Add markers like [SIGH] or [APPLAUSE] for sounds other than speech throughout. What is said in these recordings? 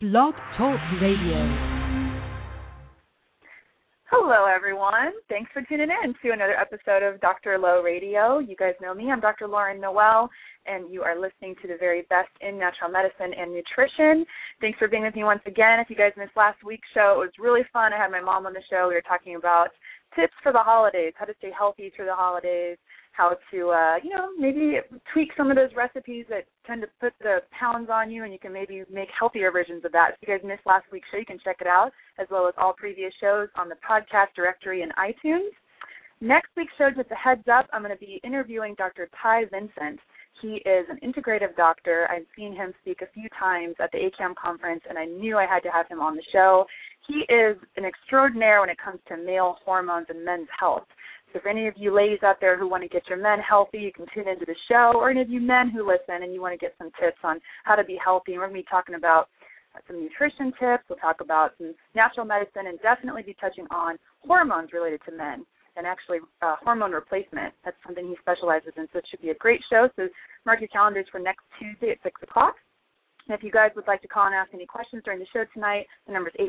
Blog Talk Radio. Hello, everyone. Thanks for tuning in to another episode of Dr. Lo Radio. You guys know me. I'm Dr. Lauren Noel, and you are listening to the very best in natural medicine and nutrition. Thanks for being with me once again. If you guys missed last week's show, it was really fun. I had my mom on the show. We were talking about tips for the holidays, how to stay healthy through the holidays, how to uh, you know maybe tweak some of those recipes that tend to put the pounds on you, and you can maybe make healthier versions of that. If you guys missed last week's show, you can check it out as well as all previous shows on the podcast directory in iTunes. Next week's show, just a heads up, I'm going to be interviewing Dr. Ty Vincent. He is an integrative doctor. I've seen him speak a few times at the ACAM conference, and I knew I had to have him on the show. He is an extraordinaire when it comes to male hormones and men's health. So if any of you ladies out there who want to get your men healthy, you can tune into the show, or any of you men who listen and you want to get some tips on how to be healthy. We're going to be talking about some nutrition tips. We'll talk about some natural medicine and definitely be touching on hormones related to men and actually uh, hormone replacement. That's something he specializes in. So it should be a great show. So mark your calendars for next Tuesday at 6 o'clock. And if you guys would like to call and ask any questions during the show tonight, the number is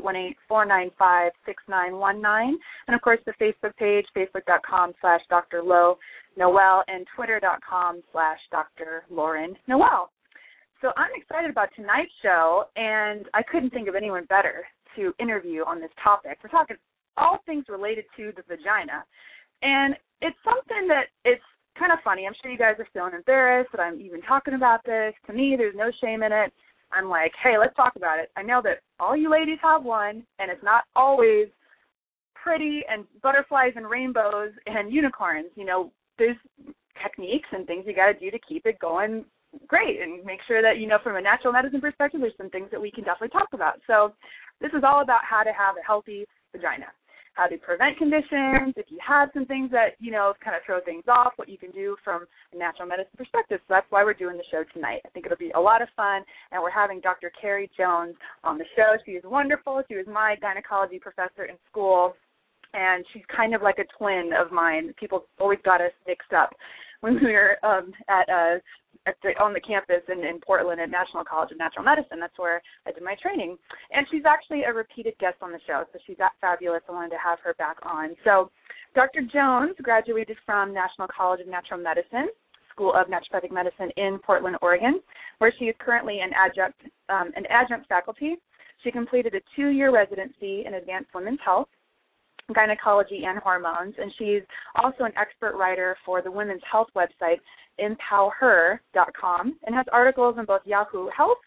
818-495-6919. And of course the Facebook page, facebook.com slash Dr. Lo Noel and twitter.com slash Dr. Lauren Noel. So I'm excited about tonight's show and I couldn't think of anyone better to interview on this topic. We're talking all things related to the vagina. And it's something that it's kind of funny. I'm sure you guys are feeling embarrassed that I'm even talking about this. To me, there's no shame in it. I'm like, hey, let's talk about it. I know that all you ladies have one, and it's not always pretty and butterflies and rainbows and unicorns. You know, there's techniques and things you got to do to keep it going great and make sure that, you know, from a natural medicine perspective, there's some things that we can definitely talk about. So this is all about how to have a healthy vagina how to prevent conditions, if you have some things that, you know, kind of throw things off, what you can do from a natural medicine perspective. So that's why we're doing the show tonight. I think it'll be a lot of fun. And we're having Dr. Carrie Jones on the show. She is wonderful. She was my gynecology professor in school. And she's kind of like a twin of mine. People always got us mixed up when we were um, at uh, at the, on the campus in, in Portland at National College of Natural Medicine. That's where I did my training. And she's actually a repeated guest on the show, so she's that fabulous. I wanted to have her back on. So Dr. Jones graduated from National College of Natural Medicine. School of Naturopathic Medicine in Portland, Oregon, where she is currently an adjunct um, an adjunct faculty. She completed a two-year residency in advanced women's health gynecology and hormones, and she's also an expert writer for the women's health website empowher.com and has articles in both Yahoo Health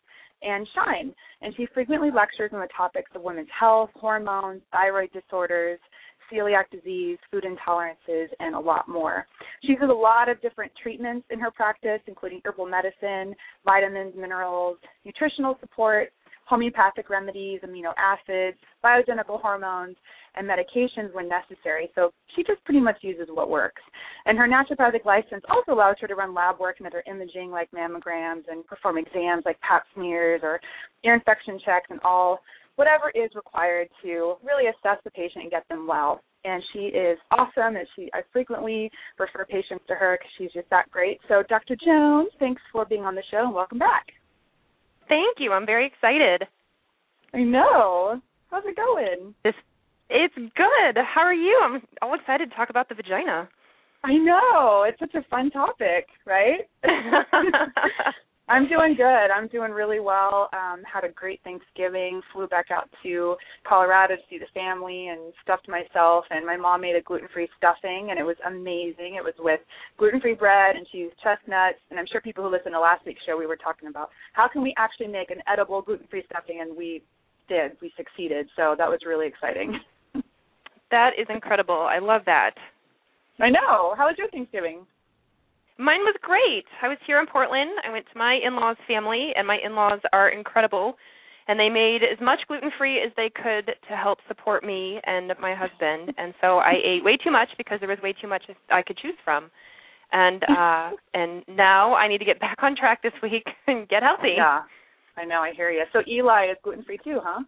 and Shine. And she frequently lectures on the topics of women's health, hormones, thyroid disorders, celiac disease, food intolerances, and a lot more. She uses a lot of different treatments in her practice, including herbal medicine, vitamins, minerals, nutritional support, homeopathic remedies, amino acids, bioidentical hormones, and medications when necessary. So she just pretty much uses what works. And her naturopathic license also allows her to run lab work and other imaging like mammograms and perform exams like pap smears or ear infection checks and all whatever is required to really assess the patient and get them well. And she is awesome, and she I frequently refer patients to her because she's just that great. So, Dr. Jones, thanks for being on the show, and welcome back. Thank you. I'm very excited. I know. How's it going? This it's good. How are you? I'm all excited to talk about the vagina. I know. It's such a fun topic, right? [LAUGHS] I'm doing good. I'm doing really well. Um, had a great Thanksgiving. Flew back out to Colorado to see the family and stuffed myself. And my mom made a gluten-free stuffing, and it was amazing. It was with gluten-free bread, and she used chestnuts. And I'm sure people who listened to last week's show, we were talking about how can we actually make an edible gluten-free stuffing, and we did. We succeeded. So that was really exciting. [LAUGHS] That is incredible. I love that. I know. How was your Thanksgiving? Mine was great. I was here in Portland. I went to my in-laws' family, and my in-laws are incredible. and they made as much gluten free as they could to help support me and my husband. [LAUGHS] And so I ate way too much because there was way too much I could choose from. And uh [LAUGHS] and now I need to get back on track this week [LAUGHS] and get healthy. Yeah, I know. I hear you. So Eli is gluten free too, huh?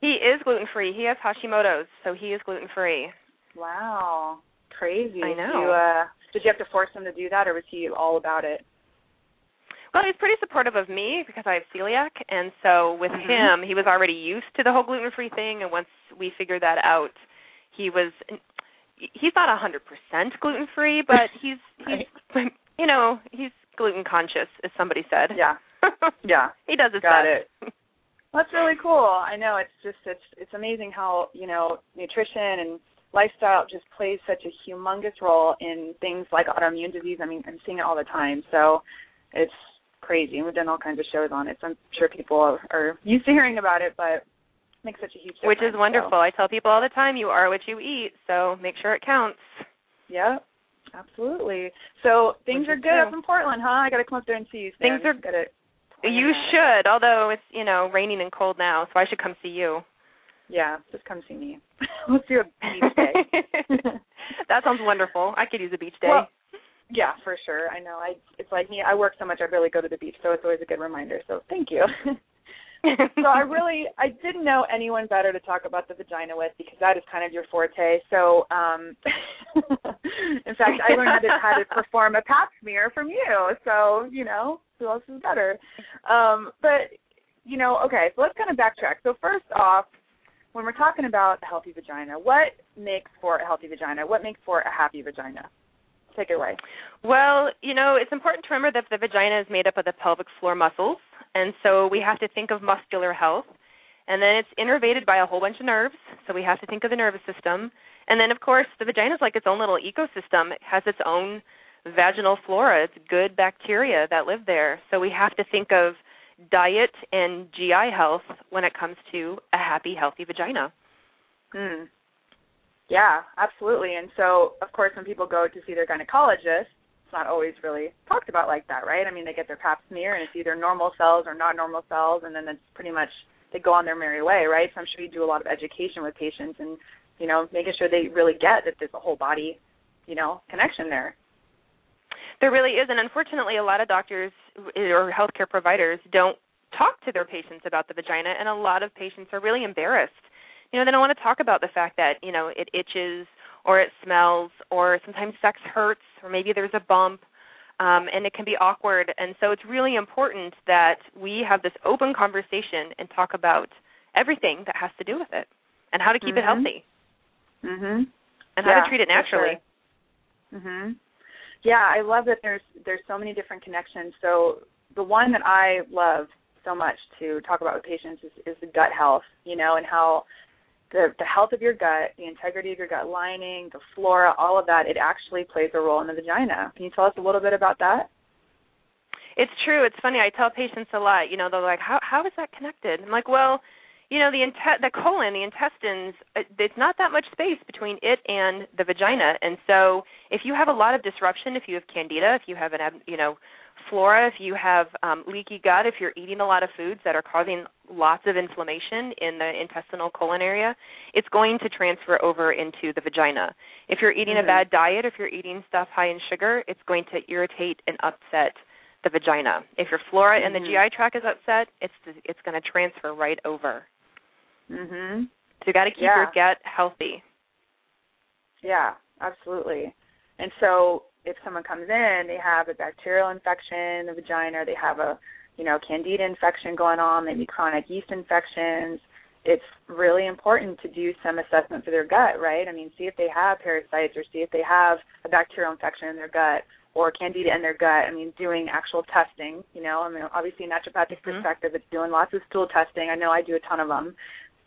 He is gluten free. He has Hashimoto's, so he is gluten free. Wow, crazy. I know. You, uh, did you have to force him to do that, or was he all about it? Well, he's pretty supportive of me because I have celiac, and so with Mhm. him, he was already used to the whole gluten-free thing. And once we figured that out, he was. He's not a hundred percent gluten-free, but [LAUGHS] he's he's you know he's gluten conscious, as somebody said. Yeah, [LAUGHS] yeah. he does his Got best. it. That's really cool. I know it's just it's it's amazing how you know nutrition and lifestyle just plays such a humongous role in things like autoimmune disease. I mean, I'm seeing it all the time. So it's crazy. We've done all kinds of shows on it. So I'm sure people are, are used to hearing about it, but it makes such a huge difference. Which is wonderful. So, I tell people all the time, you are what you eat, so make sure it counts. yeah, absolutely. So things are good true. up in Portland, huh? I got to come up there and see you. Things are- Gotta plan You should, although it's you know raining and cold now, so I should come see you. Yeah, just come see me. [LAUGHS] Let's do a beach day. [LAUGHS] that sounds wonderful. I could use a beach day. Well, Yeah, for sure. I know. I it's like me. I work so much. I barely go to the beach, so it's always a good reminder. So thank you. [LAUGHS] [LAUGHS] so I really I didn't know anyone better to talk about the vagina with because that is kind of your forte. So um [LAUGHS] in fact I learned how to how [LAUGHS] to perform a pap smear from you. So, you know, who else is better? Um but you know, okay, so let's kind of backtrack. So first off, when we're talking about a healthy vagina, what makes for a healthy vagina? What makes for a happy vagina? Take it away. Well, you know, it's important to remember that the vagina is made up of the pelvic floor muscles, and so we have to think of muscular health. And then it's innervated by a whole bunch of nerves, so we have to think of the nervous system. And then, of course, the vagina is like its own little ecosystem. It has its own vaginal flora. It's good bacteria that live there. So we have to think of diet and GI health when it comes to a happy, healthy vagina. Mm. Yeah, absolutely. And so, of course, when people go to see their gynecologist, it's not always really talked about like that, right? I mean, they get their pap smear, and it's either normal cells or not normal cells, and then it's pretty much they go on their merry way, right? So I'm sure you do a lot of education with patients, and you know, making sure they really get that there's a whole body, you know, connection there. There really is, and unfortunately, a lot of doctors or healthcare providers don't talk to their patients about the vagina, and a lot of patients are really embarrassed. You know, they don't want to talk about the fact that you know it itches or it smells, or sometimes sex hurts, or maybe there's a bump, um, and it can be awkward. And so, it's really important that we have this open conversation and talk about everything that has to do with it, and how to keep it Mhm. healthy, Mhm. and how to treat it naturally. Mhm. Yeah, I love that there's there's so many different connections. So the one that I love so much to talk about with patients is, is the gut health, you know, and how the the health of your gut, the integrity of your gut lining, the flora, all of that, it actually plays a role in the vagina. Can you tell us a little bit about that? It's true. It's funny. I tell patients a lot. You know, they're like, "How how is that connected?" I'm like, "Well, you know, the inte- the colon, the intestines, uh, it's not that much space between it and the vagina. And so, if you have a lot of disruption, if you have candida, if you have an, you know, flora, if you have um, leaky gut, if you're eating a lot of foods that are causing lots of inflammation in the intestinal colon area, it's going to transfer over into the vagina. If you're eating Mhm. a bad diet, if you're eating stuff high in sugar, it's going to irritate and upset the vagina. If your flora and the Mhm. GI tract is upset, it's it's going to transfer right over. Mhm. So you got to keep Yeah. your gut healthy. Yeah, absolutely. And so if someone comes in, they have a bacterial infection in the vagina, they have a, you know, candida infection going on, maybe chronic yeast infections, it's really important to do some assessment for their gut, right? I mean, see if they have parasites or see if they have a bacterial infection in their gut or candida in their gut. I mean, doing actual testing, you know, I mean, obviously naturopathic Mhm. perspective, it's doing lots of stool testing. I know I do a ton of them.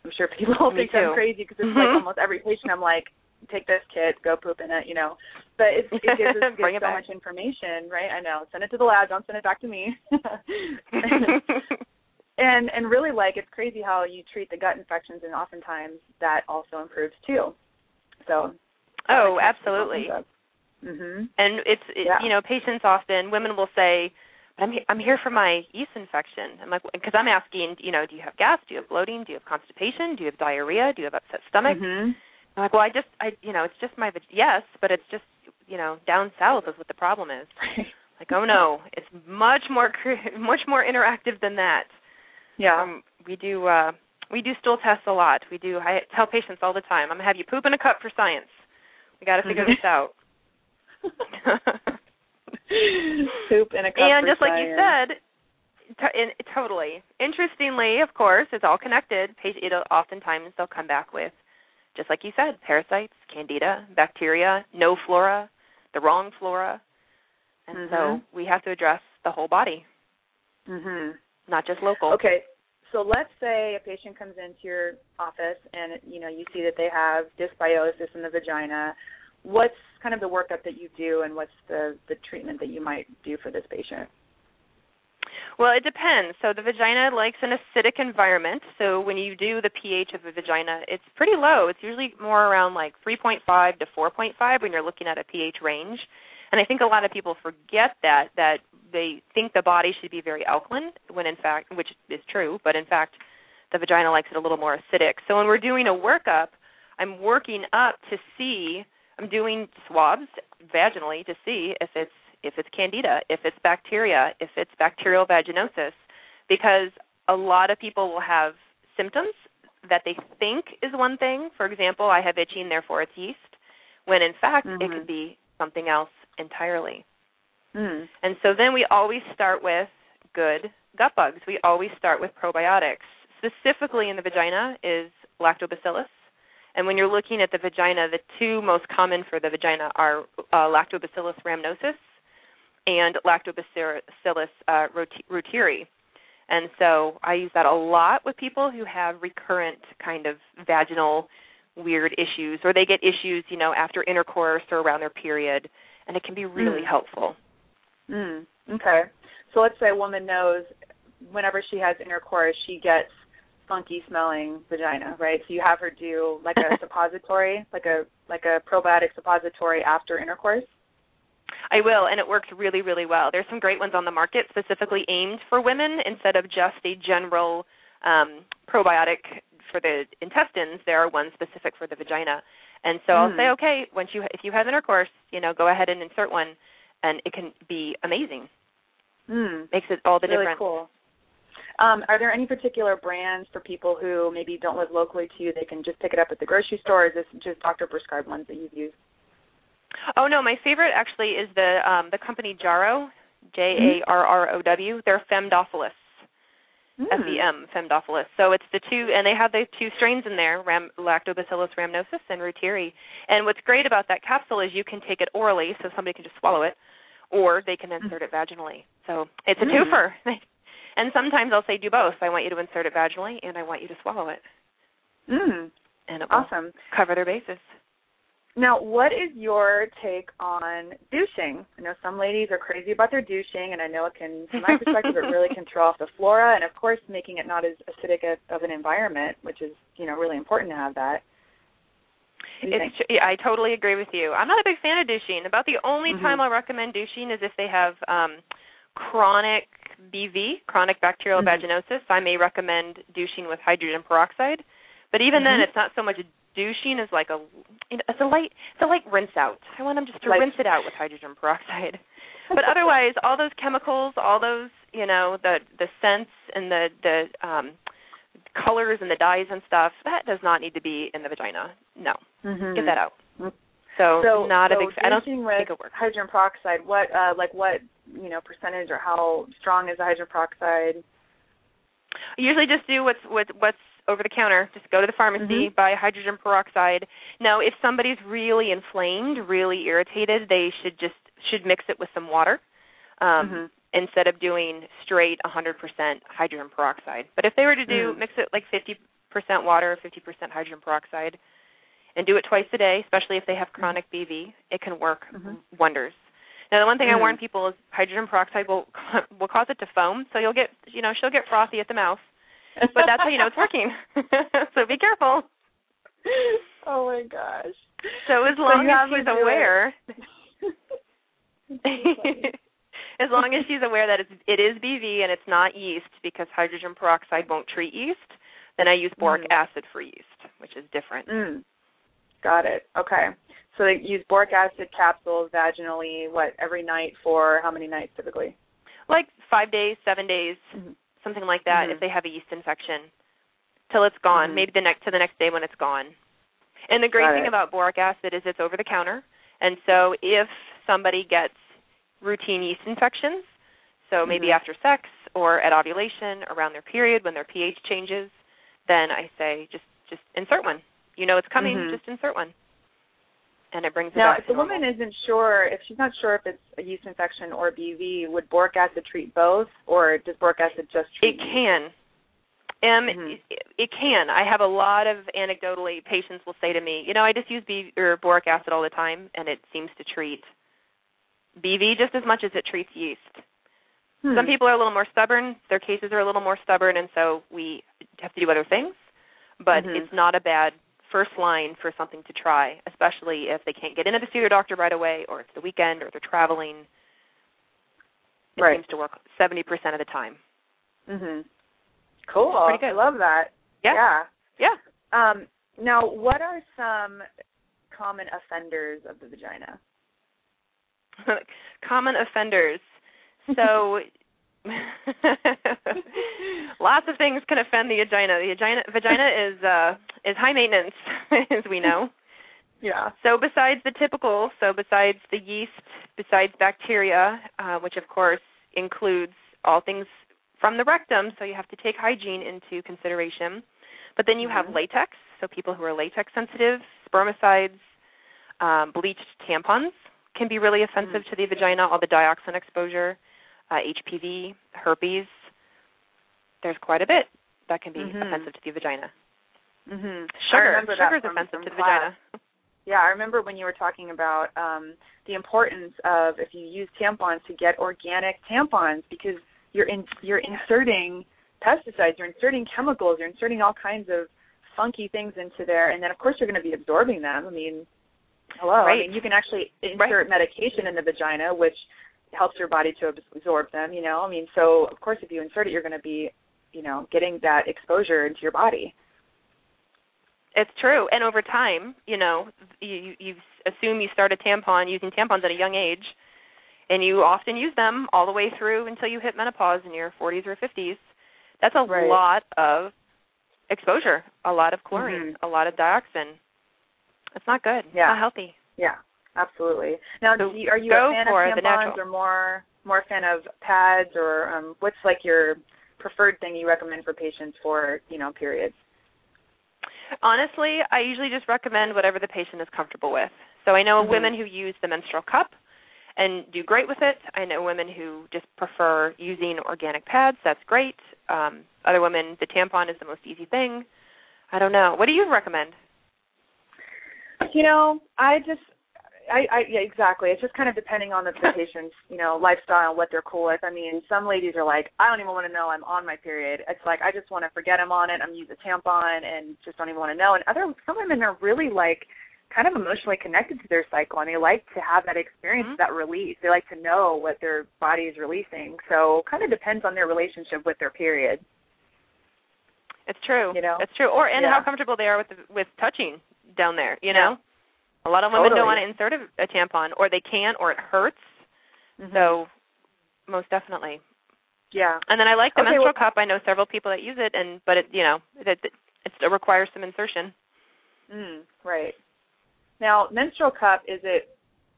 I'm sure people [LAUGHS] think I'm crazy because it's like Mhm. almost every patient I'm like, take this kit, go poop in it, you know. But it's, it gives us [LAUGHS] gives it so back. much information, right? I know. Send it to the lab. Don't send it back to me. [LAUGHS] and and really, like it's crazy how you treat the gut infections, and oftentimes that also improves too. So. oh, absolutely. Mhm. And it's it, Yeah. you know patients often women will say, I'm he- I'm here for my yeast infection. I'm like, because I'm asking, you know, do you have gas? Do you have bloating? Do you have constipation? Do you have diarrhea? Do you have upset stomach? Mhm. I'm like, well, I just, I, you know, it's just my yes, but it's just, you know, down south is what the problem is. [LAUGHS] Like, oh no, it's much more [LAUGHS] much more interactive than that. yeah. Um, we do uh we do stool tests a lot. We do. I tell patients all the time, I'm gonna have you poop in a cup for science. We got to figure Mhm. this out. [LAUGHS] Poop in a cup. and just like you said, to, in, totally. Interestingly, of course, it's all connected. Pa- It'll, oftentimes they'll come back with, just like you said, parasites, candida, bacteria, no flora, the wrong flora, and Mhm. so we have to address the whole body, Mhm. not just local. Okay. So let's say a patient comes into your office and you know you see that they have dysbiosis in the vagina. What's kind of the workup that you do, and what's the the treatment that you might do for this patient? Well, it depends. So the vagina likes an acidic environment. So when you do the pH of the vagina, it's pretty low. It's usually more around like 3.5 to 4.5 when you're looking at a pH range. And I think a lot of people forget that that they think the body should be very alkaline when in fact which is true, but in fact the vagina likes it a little more acidic. So when we're doing a workup, I'm working up to see I'm doing swabs vaginally to see if it's if it's candida, if it's bacteria, if it's bacterial vaginosis, because a lot of people will have symptoms that they think is one thing. For example, I have itching, therefore it's yeast, when in fact it Mhm. could be something else entirely. Mm. And so then we always start with good gut bugs. We always start with probiotics. Specifically in the vagina is lactobacillus. And when you're looking at the vagina, the two most common for the vagina are uh, lactobacillus rhamnosus and lactobacillus uh, reuteri. And so I use that a lot with people who have recurrent kind of vaginal weird issues or they get issues, you know, after intercourse or around their period and it can be really Mm. helpful. Mm. Okay. So let's say a woman knows whenever she has intercourse, she gets funky smelling vagina, right? So you have her do like a [LAUGHS] suppository, like a like a probiotic suppository after intercourse. I will, and it works really, really well. There's some great ones on the market specifically aimed for women instead of just a general um, probiotic for the intestines. There are ones specific for the vagina, and so I'll Mm. say, okay, once you if you have intercourse, you know, go ahead and insert one, and it can be amazing. Mm. Makes it all the really difference. cool. Um, are there any particular brands for people who maybe don't live locally to you? They can just pick it up at the grocery store. Or is this just doctor prescribed ones that you've used? Oh no, my favorite actually is the um, the company Jarrow, J A R R O W. They're Femdophilus. Mm. FEM, Femdophilus. So it's the two, and they have the two strains in there, Ram, Lactobacillus rhamnosus and reuteri. And what's great about that capsule is you can take it orally, so somebody can just swallow it, or they can insert it vaginally. So it's a Mm. [LAUGHS] and sometimes I'll say do both. I want you to insert it vaginally, and I want you to swallow it, Mm. and it will Awesome. cover their bases. Now, what is your take on douching? I know some ladies are crazy about their douching, and I know it can, from my perspective, it really can throw off the flora, and of course, making it not as acidic a- of an environment, which is, you know, really important to have that. What do you It's, yeah, I totally agree with you. I'm not a big fan of douching. About the only Mhm. time I'll recommend douching is if they have um, chronic BV, chronic bacterial Mhm. vaginosis. I may recommend douching with hydrogen peroxide. But even then, Mhm. it's not so much douching as like a you know, it's a light it's a light rinse out. I want them just to Like- rinse it out with hydrogen peroxide. [LAUGHS] But otherwise, all those chemicals, all those you know the the scents and the the um, colors and the dyes and stuff, that does not need to be in the vagina. No, Mhm. get that out. So, So, not so a big. fan. I don't douching with it works. hydrogen peroxide. What, uh, like, what, you know, percentage or how strong is the hydrogen peroxide? I usually just do what's what, what's over the counter. Just go to the pharmacy, Mhm. buy hydrogen peroxide. Now, if somebody's really inflamed, really irritated, they should just should mix it with some water um, Mhm. instead of doing straight 100% hydrogen peroxide. But if they were to do Mm. mix it like 50% water, 50% hydrogen peroxide, and do it twice a day, especially if they have chronic BV, it can work Mhm. wonders. Now, the one thing I Mm. warn people is hydrogen peroxide will [LAUGHS] will cause it to foam, so you'll get you know she'll get frothy at the mouth, but that's how you know it's working. [LAUGHS] so be careful. oh my gosh. So as long you as have her he's do it. aware, [LAUGHS] as long as she's aware that it's, it is BV and it's not yeast because hydrogen peroxide won't treat yeast, then I use boric Mhm. acid for yeast, which is different. Mm. Got it. Okay. So they use boric acid capsules vaginally, what, every night for how many nights typically? Like five days, seven days, Mhm. something like that. Mhm. If they have a yeast infection, till it's gone. Mhm. Maybe the next to the next day when it's gone. And the great Got thing it. about boric acid is it's over the counter, and so if somebody gets routine yeast infections, so maybe Mhm. after sex or at ovulation, around their period when their pH changes, then I say just just insert one. You know it's coming, Mhm. just insert one. And it brings it Now, back if the woman isn't sure, if she's not sure if it's a yeast infection or BV, would boric acid treat both, or does boric acid just treat? It can. Um, Mhm. it, it can. I have a lot of anecdotally patients will say to me, you know, I just use B or boric acid all the time, and it seems to treat BV just as much as it treats yeast. Hmm. Some people are a little more stubborn. Their cases are a little more stubborn, and so we have to do other things. But Mhm. it's not a bad first line for something to try, especially if they can't get into the see their doctor right away, or it's the weekend, or they're traveling. It Right. seems to work 70% of the time. Mhm. Cool. Pretty good. I love that. Yeah. Yeah. Yeah. Um, now, what are some common offenders of the vagina? [LAUGHS] common offenders. So [LAUGHS] [LAUGHS] lots of things can offend the vagina. The vagina vagina [LAUGHS] is uh is high maintenance [LAUGHS] as we know. Yeah. So besides the typical, so besides the yeast, besides bacteria, uh, which of course includes all things from the rectum, so you have to take hygiene into consideration. But then you have Mhm. latex, so people who are latex sensitive, spermicides, um, bleached tampons can be really offensive to the vagina, all the dioxin exposure, uh, HPV, herpes. There's quite a bit that can be Mhm. offensive to the vagina. Mm-hmm. I Sugar, sugar is offensive to the class. vagina. Yeah, I remember when you were talking about um, the importance of if you use tampons to get organic tampons because you're in you're inserting pesticides, you're inserting chemicals, you're inserting all kinds of funky things into there, and then of course you're going to be absorbing them. I mean, hello. I Right. mean, you can actually insert medication in the vagina, which helps your body to absorb them. You know, I mean, so of course if you insert it, you're going to be, you know, getting that exposure into your body. It's true, and over time, you know, you you assume you start a tampon using tampons at a young age, and you often use them all the way through until you hit menopause in your 40s or 50s. That's a Right. lot of exposure, a lot of chlorine, Mhm. a lot of dioxin. It's not good. It's Yeah. not healthy. Yeah, absolutely. Now, So do you, are you a fan of tampons or more more a fan of pads or um, what's like your preferred thing you recommend for patients for you know periods? Honestly, I usually just recommend whatever the patient is comfortable with. So I know Mhm. women who use the menstrual cup and do great with it. I know women who just prefer using organic pads. That's great. Um, other women, the tampon is the most easy thing. I don't know. What do you recommend? You know, I just. I, I yeah exactly. It's just kind of depending on the, the patient's you know lifestyle and what they're cool with. I mean, some ladies are like, I don't even want to know I'm on my period. It's like I just want to forget I'm on it. I'm using a tampon and just don't even want to know. And other some women are really like kind of emotionally connected to their cycle and they like to have that experience, Mhm. that release. They like to know what their body is releasing. So kind of depends on their relationship with their period. It's true. You know? it's true. Or and Yeah. how comfortable they are with the, with touching down there. You know, a lot of women Totally. don't want to insert a, a tampon, or they can't, or it hurts. Mhm. So, most definitely. yeah. And then I like the Okay, menstrual well- cup. I know several people that use it, and but it you know it, it, it still requires some insertion. Mm, right. Now, menstrual cup is it?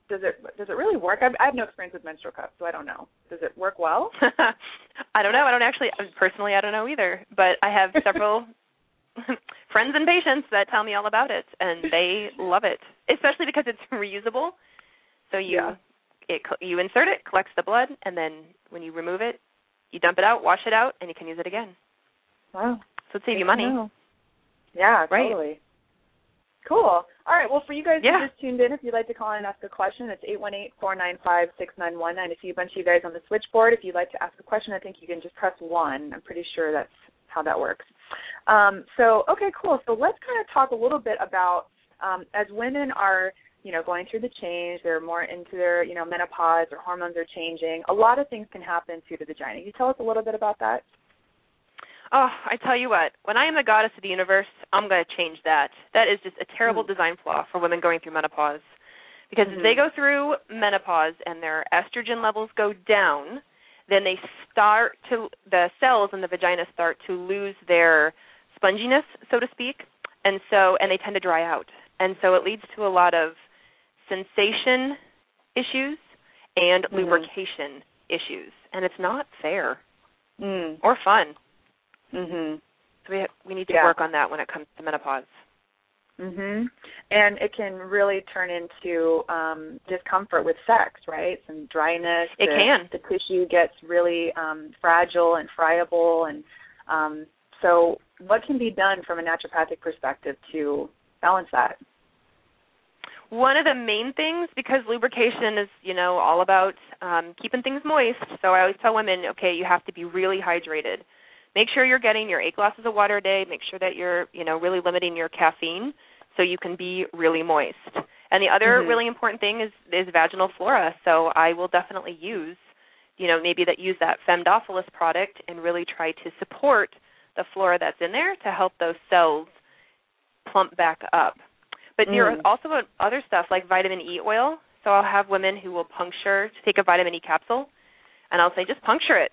Does it does it really work? I've, I have no experience with menstrual cups, so I don't know. Does it work well? [LAUGHS] I don't know. I don't actually personally. I don't know either. But I have [LAUGHS] several [LAUGHS] friends and patients that tell me all about it, and they love it, especially because it's reusable. So you Yeah. it you insert it, collects the blood, and then when you remove it, you dump it out, wash it out, and you can use it again. Wow. So it save you money. know. Yeah, Right. totally. Cool. All right. Well, for you guys Yeah. who just tuned in, if you'd like to call in and ask a question, it's eight one eight four nine five six nine one nine. I see a bunch of you guys on the switchboard. If you'd like to ask a question, I think you can just press one. I'm pretty sure that's how that works. Um, so, okay, cool. So let's kind of talk a little bit about um, as women are you know, going through the change, they're more into their, you know, menopause, their hormones are changing. A lot of things can happen to the vagina. Can you tell us a little bit about that? Oh, I tell you what, when I am the goddess of the universe, I'm going to change that. That is just a terrible mm. design flaw for women going through menopause. Because mm-hmm. if they go through menopause and their estrogen levels go down, then they start to the cells in the vagina start to lose their sponginess, so to speak, and so and they tend to dry out. And so it leads to a lot of sensation issues and mm-hmm. lubrication issues, and it's not fair mm. or fun. Mhm. So we ha- we need to yeah. work on that when it comes to menopause. Mhm. And it can really turn into um discomfort with sex, right? Some dryness. It the, can. The tissue gets really um fragile and friable and um so what can be done from a naturopathic perspective to balance that? One of the main things, because lubrication is, you know, all about um, keeping things moist. So I always tell women, okay, you have to be really hydrated make sure you're getting your eight glasses of water a day. Make sure that you're, you know, really limiting your caffeine so you can be really moist. And the other mm-hmm. really important thing is is vaginal flora. So I will definitely use, you know, maybe that use that Femdophilus product and really try to support the flora that's in there to help those cells plump back up. But mm. there are also other stuff like vitamin E oil. So I'll have women who will puncture to take a vitamin E capsule, and I'll say just puncture it,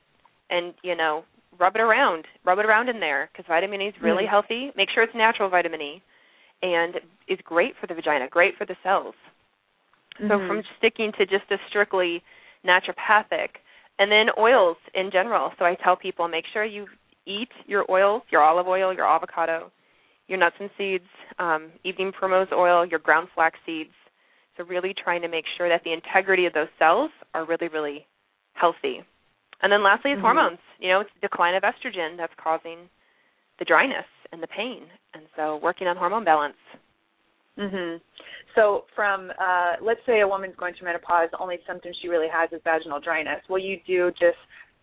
and you know rub it around, rub it around in there because vitamin E is really mm. healthy. Make sure it's natural vitamin E, and is great for the vagina, great for the cells. Mm-hmm. So from sticking to just a strictly naturopathic, and then oils in general. So I tell people make sure you eat your oils, your olive oil, your avocado, your nuts and seeds, um, evening primrose oil, your ground flax seeds. So really trying to make sure that the integrity of those cells are really, really healthy. And then lastly is mm-hmm. hormones. You know, it's the decline of estrogen that's causing the dryness and the pain. And so working on hormone balance. Mhm. So from uh let's say a woman's going through menopause, the only symptom she really has is vaginal dryness. Will you do just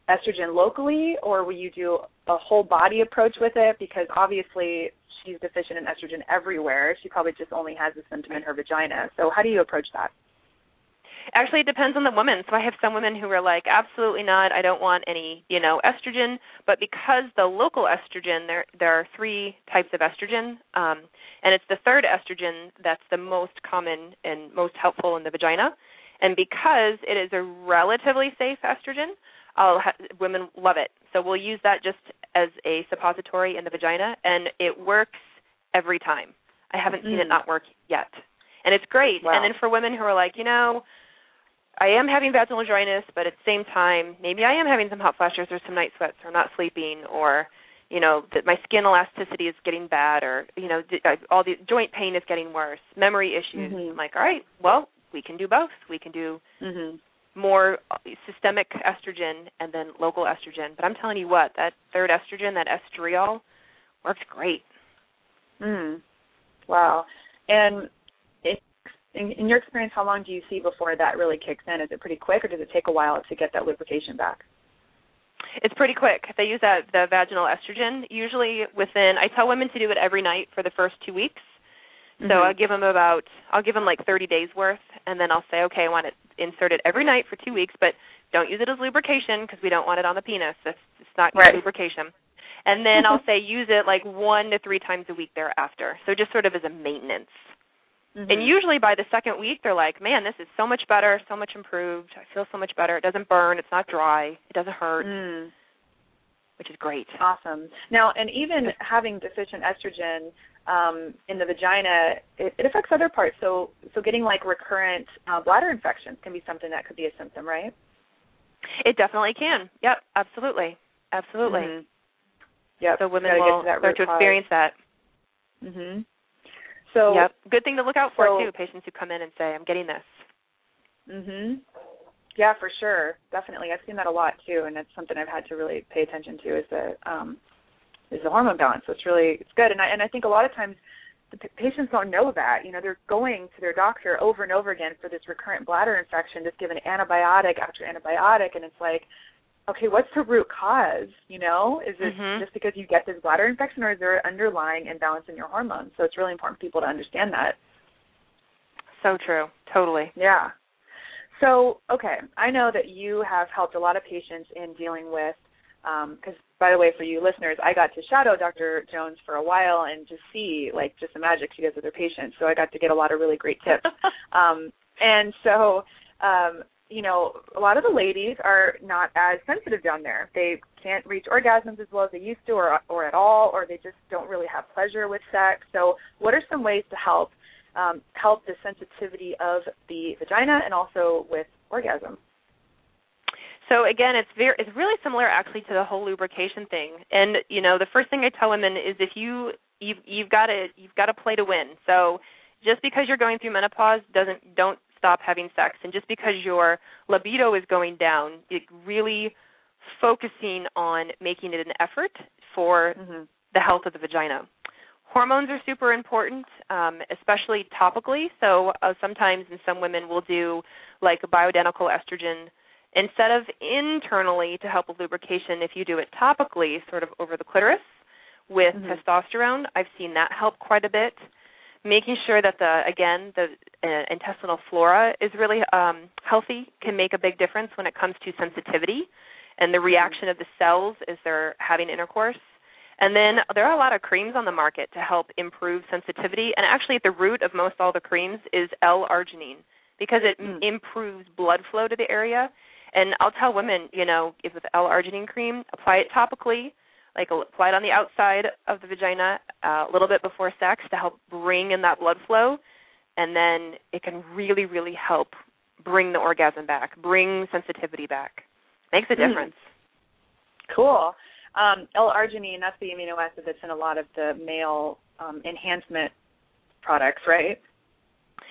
estrogen locally or will you do a whole body approach with it because obviously she's deficient in estrogen everywhere. She probably just only has the symptom in her vagina. So how do you approach that? Actually, it depends on the woman. So I have some women who are like, absolutely not. I don't want any, you know, estrogen. But because the local estrogen, there there are three types of estrogen, um, and it's the third estrogen that's the most common and most helpful in the vagina. And because it is a relatively safe estrogen, I'll ha- women love it. So we'll use that just as a suppository in the vagina, and it works every time. I haven't mm. seen it mm. not work yet and it's great. Wow. And then for women who are like, you know, I am having vaginal dryness, but at the same time, maybe I am having some hot flashes or some night sweats or not sleeping or you know that my skin elasticity is getting bad or you know all the joint pain is getting worse, memory issues. Mm-hmm. I'm like, all right, well, we can do both. We can do mm-hmm. more systemic estrogen and then local estrogen. But I'm telling you what, that third estrogen, that estriol, works great. Mm. Wow. And in, in your experience, how long do you see before that really kicks in? Is it pretty quick, or does it take a while to get that lubrication back? It's pretty quick. They use that the vaginal estrogen, usually within I tell women to do it every night for the first two weeks. Mm-hmm. So I'll give them about I'll give them like 30 days worth, and then I'll say, okay, I want it inserted every night for two weeks, but don't use it as lubrication because we don't want it on the penis. It's, it's not right. lubrication. And then [LAUGHS] I'll say use it like one to three times a week thereafter. So just sort of as a maintenance. Mm-hmm. And usually by the second week, they're like, man, this is so much better, so much improved. I feel so much better. It doesn't burn. It's not dry. It doesn't hurt, mm. which is great. Awesome. Now, and even having deficient estrogen um, in the vagina, it, it affects other parts. So, so getting like recurrent uh, bladder infections can be something that could be a symptom, right? It definitely can. Yep, absolutely, absolutely. Mm-hmm. Yep. So women will start to experience that. Mhm. So yep, good thing to look out for so, too. Patients who come in and say, "I'm getting this." Mhm. Yeah, for sure, definitely. I've seen that a lot too, and it's something I've had to really pay attention to. Is the um, is the hormone balance? So it's really it's good, and I and I think a lot of times the p- patients don't know that. You know, they're going to their doctor over and over again for this recurrent bladder infection, just given antibiotic after antibiotic, and it's like, okay, what's the root cause? You know, is it mm-hmm. just because you get this bladder infection, or is there an underlying imbalance in your hormones? So it's really important for people to understand that. So true. Totally. Yeah. So, okay, I know that you have helped a lot of patients in dealing with, because um, by the way, for you listeners, I got to shadow Dr. Jones for a while and just see like just the magic she does with her patients. So I got to get a lot of really great tips. [LAUGHS] um, and so, um, you know, a lot of the ladies are not as sensitive down there. They can't reach orgasms as well as they used to, or or at all, or they just don't really have pleasure with sex. So, what are some ways to help um, help the sensitivity of the vagina and also with orgasm. So again, it's very it's really similar actually to the whole lubrication thing. And you know, the first thing I tell women is if you you've you've got to you've got to play to win. So just because you're going through menopause doesn't don't stop having sex. And just because your libido is going down, it really focusing on making it an effort for mm-hmm. the health of the vagina. Hormones are super important, um, especially topically. So uh, sometimes in some women we'll do like a bioidentical estrogen instead of internally to help with lubrication. If you do it topically, sort of over the clitoris with mm-hmm. testosterone, I've seen that help quite a bit. Making sure that the again the uh, intestinal flora is really um, healthy can make a big difference when it comes to sensitivity and the mm-hmm. reaction of the cells as they're having intercourse and then there are a lot of creams on the market to help improve sensitivity. And actually, at the root of most all the creams is L-arginine because it mm. improves blood flow to the area. And I'll tell women, you know, if with L-arginine cream, apply it topically, like apply it on the outside of the vagina uh, a little bit before sex to help bring in that blood flow, and then it can really, really help bring the orgasm back, bring sensitivity back. Makes a mm. difference. Mm. Cool. Um, L-arginine, that's the amino acid that's in a lot of the male um, enhancement products, right?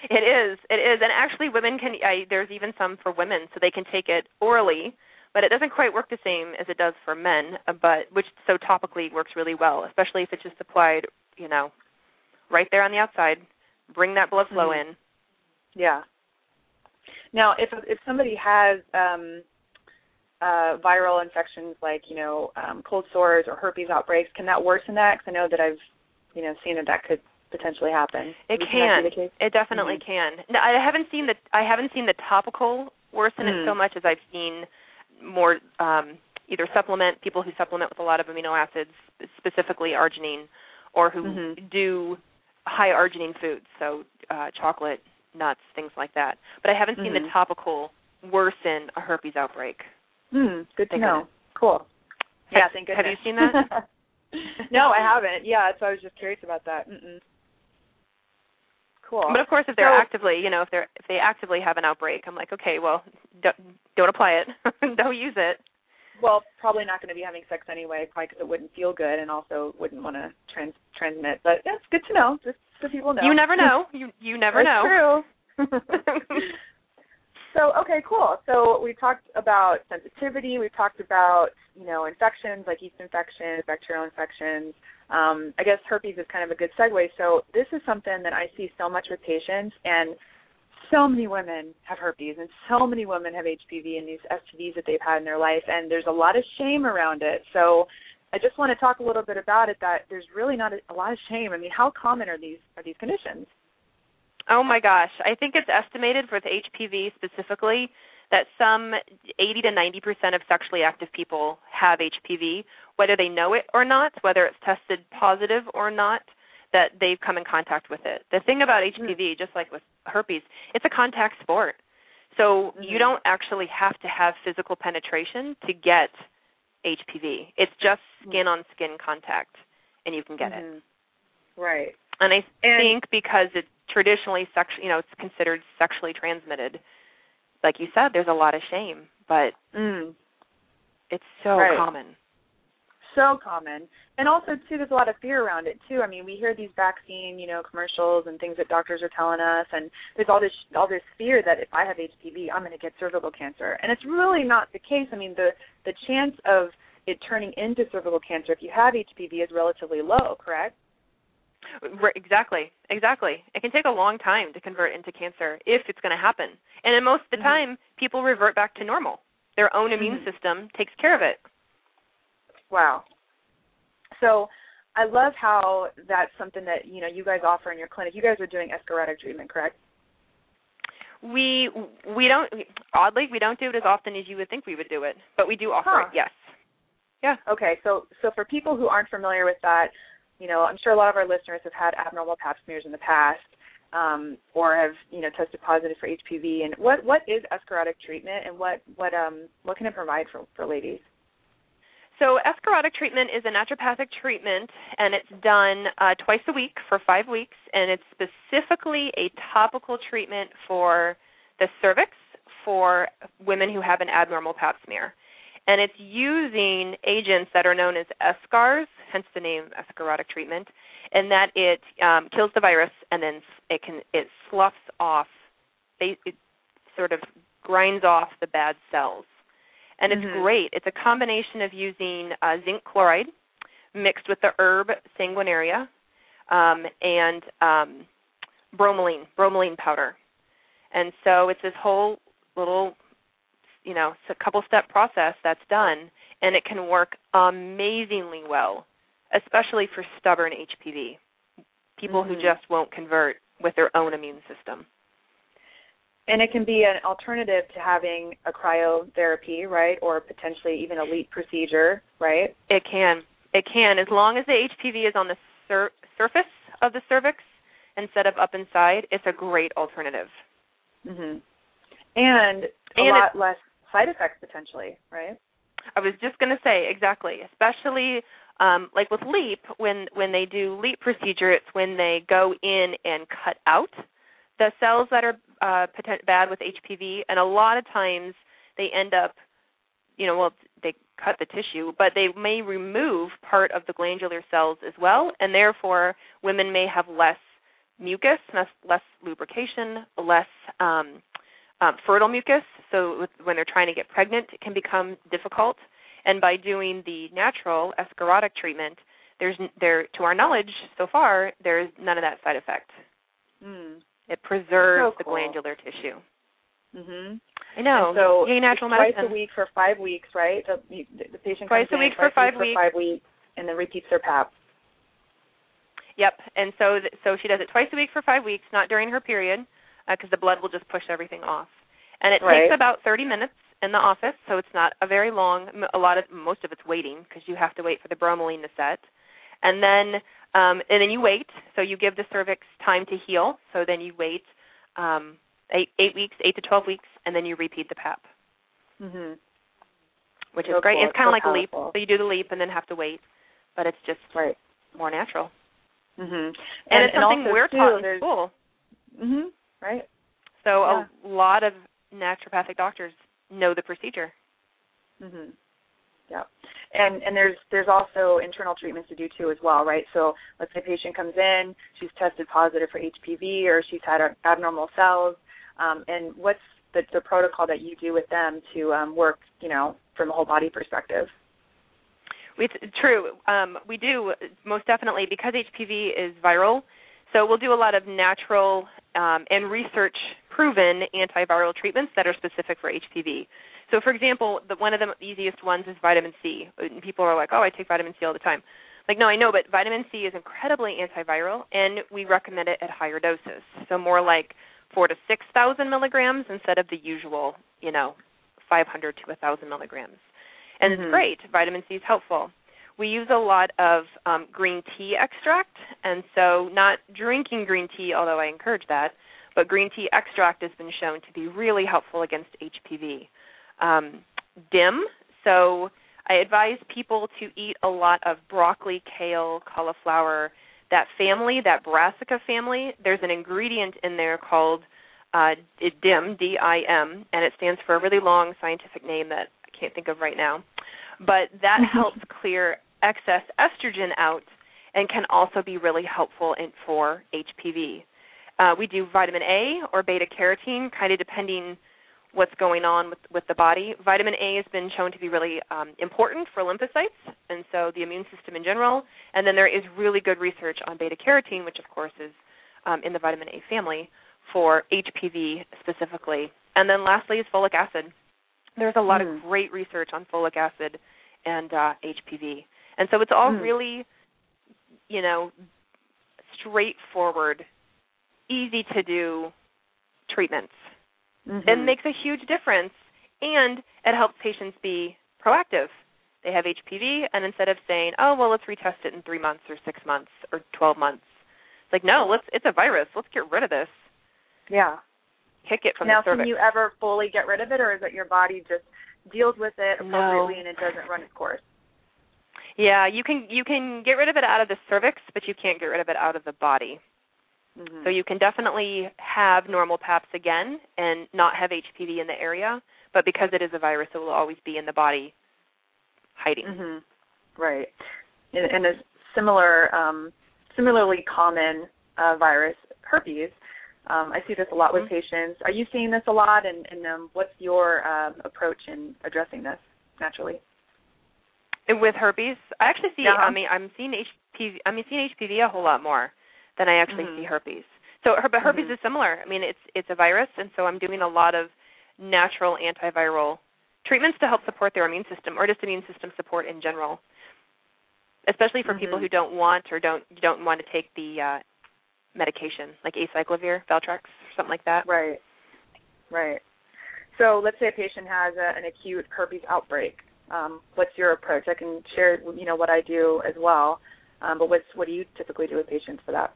It is. It is, and actually, women can. I, there's even some for women, so they can take it orally, but it doesn't quite work the same as it does for men. Uh, but which so topically works really well, especially if it's just applied, you know, right there on the outside. Bring that blood flow mm-hmm. in. Yeah. Now, if if somebody has um, uh, viral infections like you know um, cold sores or herpes outbreaks, can that worsen that? Because I know that I've you know seen that that could potentially happen. It can. It definitely mm-hmm. can. No, I haven't seen the I haven't seen the topical worsen mm. it so mm. much as I've seen more um, either supplement people who supplement with a lot of amino acids, specifically arginine, or who mm-hmm. do high arginine foods, so uh, chocolate, nuts, things like that. But I haven't seen mm-hmm. the topical worsen a herpes outbreak. Hmm. Good to know. Cool. Yeah. Thank goodness. Have you seen that? [LAUGHS] no, I haven't. Yeah, so I was just curious about that. Mm-mm. Cool. But of course, if they're so, actively, you know, if they're if they actively have an outbreak, I'm like, okay, well, don't, don't apply it, [LAUGHS] don't use it. Well, probably not going to be having sex anyway, probably because it wouldn't feel good, and also wouldn't want to trans transmit. But that's good to know, just so people know. You never know. You you never that's know. True. [LAUGHS] [LAUGHS] So okay, cool. So we talked about sensitivity. We've talked about you know infections like yeast infections, bacterial infections. Um, I guess herpes is kind of a good segue. So this is something that I see so much with patients, and so many women have herpes, and so many women have HPV and these STDs that they've had in their life, and there's a lot of shame around it. So I just want to talk a little bit about it. That there's really not a, a lot of shame. I mean, how common are these are these conditions? Oh my gosh, I think it's estimated for the HPV specifically that some 80 to 90% of sexually active people have HPV, whether they know it or not, whether it's tested positive or not, that they've come in contact with it. The thing about HPV, mm-hmm. just like with herpes, it's a contact sport. So mm-hmm. you don't actually have to have physical penetration to get HPV. It's just skin on skin contact and you can get mm-hmm. it. Right. And I and think because it's traditionally sex you know it's considered sexually transmitted. Like you said there's a lot of shame but mm. it's so right. common. So common. And also too there's a lot of fear around it too. I mean we hear these vaccine you know commercials and things that doctors are telling us and there's all this all this fear that if i have hpv i'm going to get cervical cancer. And it's really not the case. I mean the the chance of it turning into cervical cancer if you have hpv is relatively low correct Exactly, exactly. It can take a long time to convert into cancer if it's going to happen. And in most of the mm-hmm. time, people revert back to normal. Their own immune mm-hmm. system takes care of it. Wow. So I love how that's something that you know you guys offer in your clinic. You guys are doing escharotic treatment, correct? We we don't oddly we don't do it as often as you would think we would do it, but we do offer Huh. it. Yes. Yeah. Okay, so so for people who aren't familiar with that, you know, I'm sure a lot of our listeners have had abnormal pap smears in the past, um, or have you know tested positive for HPV. And what what is escharotic treatment, and what what um what can it provide for for ladies? So escharotic treatment is a naturopathic treatment, and it's done uh, twice a week for five weeks, and it's specifically a topical treatment for the cervix for women who have an abnormal pap smear. And it's using agents that are known as eschars, hence the name escharotic treatment, and that it um, kills the virus and then it can it sloughs off, it, it sort of grinds off the bad cells and it's Mhm. great. It's a combination of using uh, zinc chloride mixed with the herb sanguinaria um, and um, bromelain, bromelain powder. And so it's this whole little, you know, it's a couple step process that's done, and it can work amazingly well, especially for stubborn HPV, people who Mhm. just won't convert with their own immune system. And it can be an alternative to having a cryotherapy, right, or potentially even a LEEP procedure, right? It can. It can, as long as the HPV is on the sur- surface of the cervix instead of up inside. It's a great alternative. hmm And a And lot less side effects potentially, right? I was just going to say exactly, especially um, like with LEEP, when when they do LEEP procedure, it's when they go in and cut out the cells that are uh, potent- bad with HPV, and a lot of times they end up, you know, well they cut the tissue, but they may remove part of the glandular cells as well, and therefore women may have less mucus, less, less lubrication, less um, um, fertile mucus. So with, when they're trying to get pregnant, it can become difficult. And by doing the natural escharotic treatment, there's there to our knowledge so far there's none of that side effect. Mm. It preserves So the glandular tissue. Mhm. I know. And so Yay, natural twice medicine. a week for five weeks, right? The, the patient Twice comes a in week for five week weeks. for five weeks, and then repeats their PAP. Yep. And so th- so she does it twice a week for five weeks, not during her period, because the blood will just push everything off. And it Right. takes about 30 minutes in the office, so it's not a very long. A lot of most of it's waiting because you have to wait for the bromelain to set, and then um, and then you wait. So you give the cervix time to heal. So then you wait um, eight eight weeks, eight to 12 weeks, and then you repeat the PAP, Mhm. which So is great. cool. It's kind of So like a LEEP. So you do the LEEP and then have to wait, but it's just Right. more natural. Mhm. And, And, it's something also, we're too, taught in school. Mhm. Right. So Yeah. a lot of naturopathic doctors know the procedure. Mhm. Yeah. And and there's there's also internal treatments to do too as well, right? So let's say a patient comes in, she's tested positive for HPV or she's had abnormal cells, um, and what's the, the protocol that you do with them to um, work, you know, from a whole body perspective? It's true. Um, we do most definitely because HPV is viral. So we'll do a lot of natural um, and research proven antiviral treatments that are specific for HPV. So, for example, the, one of the easiest ones is vitamin C. And people are like, "Oh, I take vitamin C all the time." Like, no, I know, but vitamin C is incredibly antiviral, and we recommend it at higher doses. So more like four to six thousand milligrams instead of the usual, you know, 500 to a thousand milligrams and Mhm. it's great. Vitamin C is helpful. We use a lot of um, green tea extract, and so not drinking green tea, although I encourage that, but green tea extract has been shown to be really helpful against HPV. Um, DIM, so I advise people to eat a lot of broccoli, kale, cauliflower, that family, that brassica family. There's an ingredient in there called uh, DIM, D-I-M, and it stands for a really long scientific name that I can't think of right now. But that [LAUGHS] helps clear excess estrogen out and can also be really helpful in, for HPV. Uh, we do vitamin A or beta carotene, kind of depending what's going on with, with the body. Vitamin A has been shown to be really um, important for lymphocytes and so the immune system in general. And then there is really good research on beta carotene, which of course is um, in the vitamin A family for HPV specifically. And then lastly is folic acid. There's a lot Mm. of great research on folic acid and uh, HPV. And so it's all Mm. really, you know, straightforward, easy to do treatments Mhm. It makes a huge difference, and it helps patients be proactive. They have HPV, and instead of saying, "Oh, well, let's retest it in three months or six months or twelve months," it's like, "No, let's. It's a virus. Let's get rid of this. yeah. Kick it from now, the cervix." can you ever fully get rid of it, or is it your body just deals with it No. appropriately and it doesn't run its course? Yeah, you can you can get rid of it out of the cervix, but you can't get rid of it out of the body. Mhm. So you can definitely have normal paps again and not have HPV in the area, but because it is a virus, it will always be in the body, hiding. Mhm. Right. And, and a similar, um, similarly common uh, virus, herpes. Um, I see this a lot with Mhm. patients. Are you seeing this a lot? And, and um, what's your um, approach in addressing this naturally? With herpes, I actually see. I mean, I'm seeing HPV. I'm seeing HPV a whole lot more than I actually Mhm. see herpes. So, her, but herpes Mhm. is similar. I mean, it's it's a virus, and so I'm doing a lot of natural antiviral treatments to help support their immune system, or just immune system support in general. Especially for people Mhm. who don't want or don't don't want to take the uh, medication, like acyclovir, Valtrex, or something like that. Right. Right. So let's say a patient has a, an acute herpes outbreak. Um, what's your approach? I can share, you know, what I do as well. Um, but what's what do you typically do with patients for that?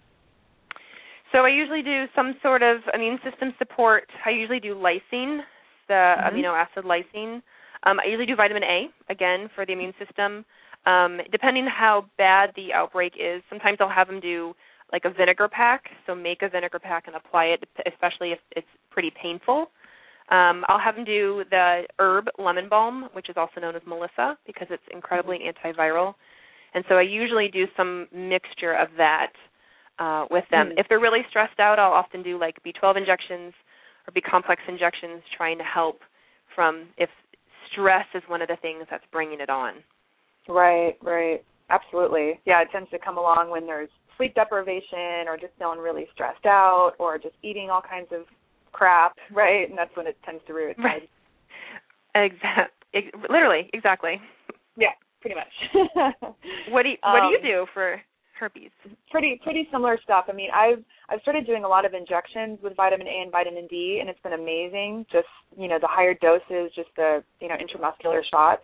So I usually do some sort of immune system support. I usually do lysine, the Mhm. amino acid lysine. Um, I usually do vitamin A again for the immune system. Um, depending how bad the outbreak is, sometimes I'll have them do like a vinegar pack. So make a vinegar pack and apply it, especially if it's pretty painful. Um, I'll have them do the herb lemon balm, which is also known as Melissa, because it's incredibly antiviral. And so I usually do some mixture of that uh, with them. Mm. If they're really stressed out, I'll often do like B12 injections or B complex injections, trying to help from if stress is one of the things that's bringing it on. Right, right. Absolutely. Yeah, it tends to come along when there's sleep deprivation or just feeling really stressed out or just eating all kinds of crap, right? And that's when it tends to rear its Right. head. Exact. Ex- literally, exactly. Yeah, pretty much. [LAUGHS] What do you, what do you Um, do for herpes? pretty pretty similar stuff. I mean, I've I've started doing a lot of injections with vitamin A and vitamin D, and it's been amazing. Just you know, the higher doses, just the you know intramuscular shots.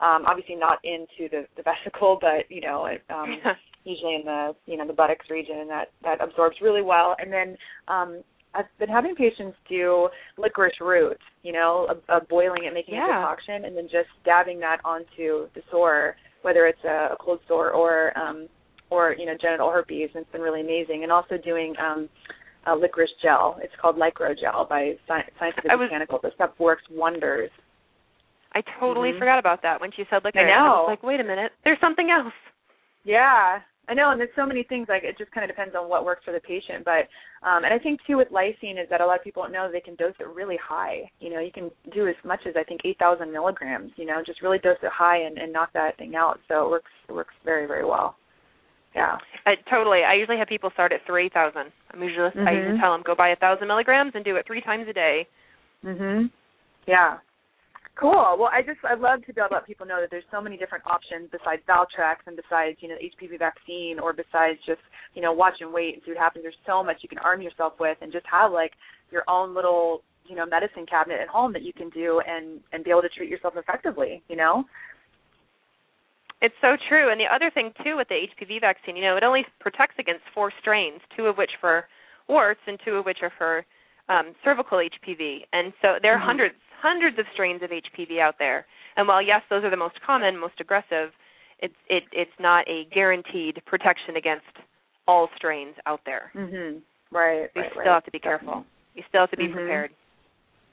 Um, obviously not into the the vesicle, but you know, it, um, [LAUGHS] usually in the you know the buttocks region, and that that absorbs really well. And then um, I've been having patients do licorice root, you know, uh, uh, boiling it, making a Yeah. decoction, and then just dabbing that onto the sore, whether it's a, a cold sore or um, or you know genital herpes. And it's been really amazing. And also doing um, uh, licorice gel. It's called Lycro Gel by Sci- Scientific I was- Botanical. This stuff works wonders. I totally Mhm. forgot about that when she said licorice. I know. was like, wait a minute, there's something else. Yeah, I know, and there's so many things. Like it just kind of depends on what works for the patient. But um, and I think too with lysine is that a lot of people don't know they can dose it really high. You know, you can do as much as I think 8,000 milligrams. You know, just really dose it high and, and knock that thing out. So it works. It works very very well. Yeah. I, totally. I usually have people start at three thousand. I'm usually I usually Mhm. tell them go buy a thousand milligrams and do it three times a day. Mhm. Yeah. Cool. Well, I just I love to be able to let people know that there's so many different options besides Valtrex and besides you know the HPV vaccine or besides just you know watch and wait and see what happens. There's so much you can arm yourself with and just have like your own little you know medicine cabinet at home that you can do and and be able to treat yourself effectively. You know. It's so true. And the other thing too with the HPV vaccine, you know, it only protects against four strains, two of which for warts and two of which are for um, cervical HPV. And so there are Mhm. hundreds, hundreds of strains of HPV out there. And while yes, those are the most common, most aggressive, it's it it's not a guaranteed protection against all strains out there. Mhm. Right. You right, still right. have to be careful. You still have to be Mhm. prepared.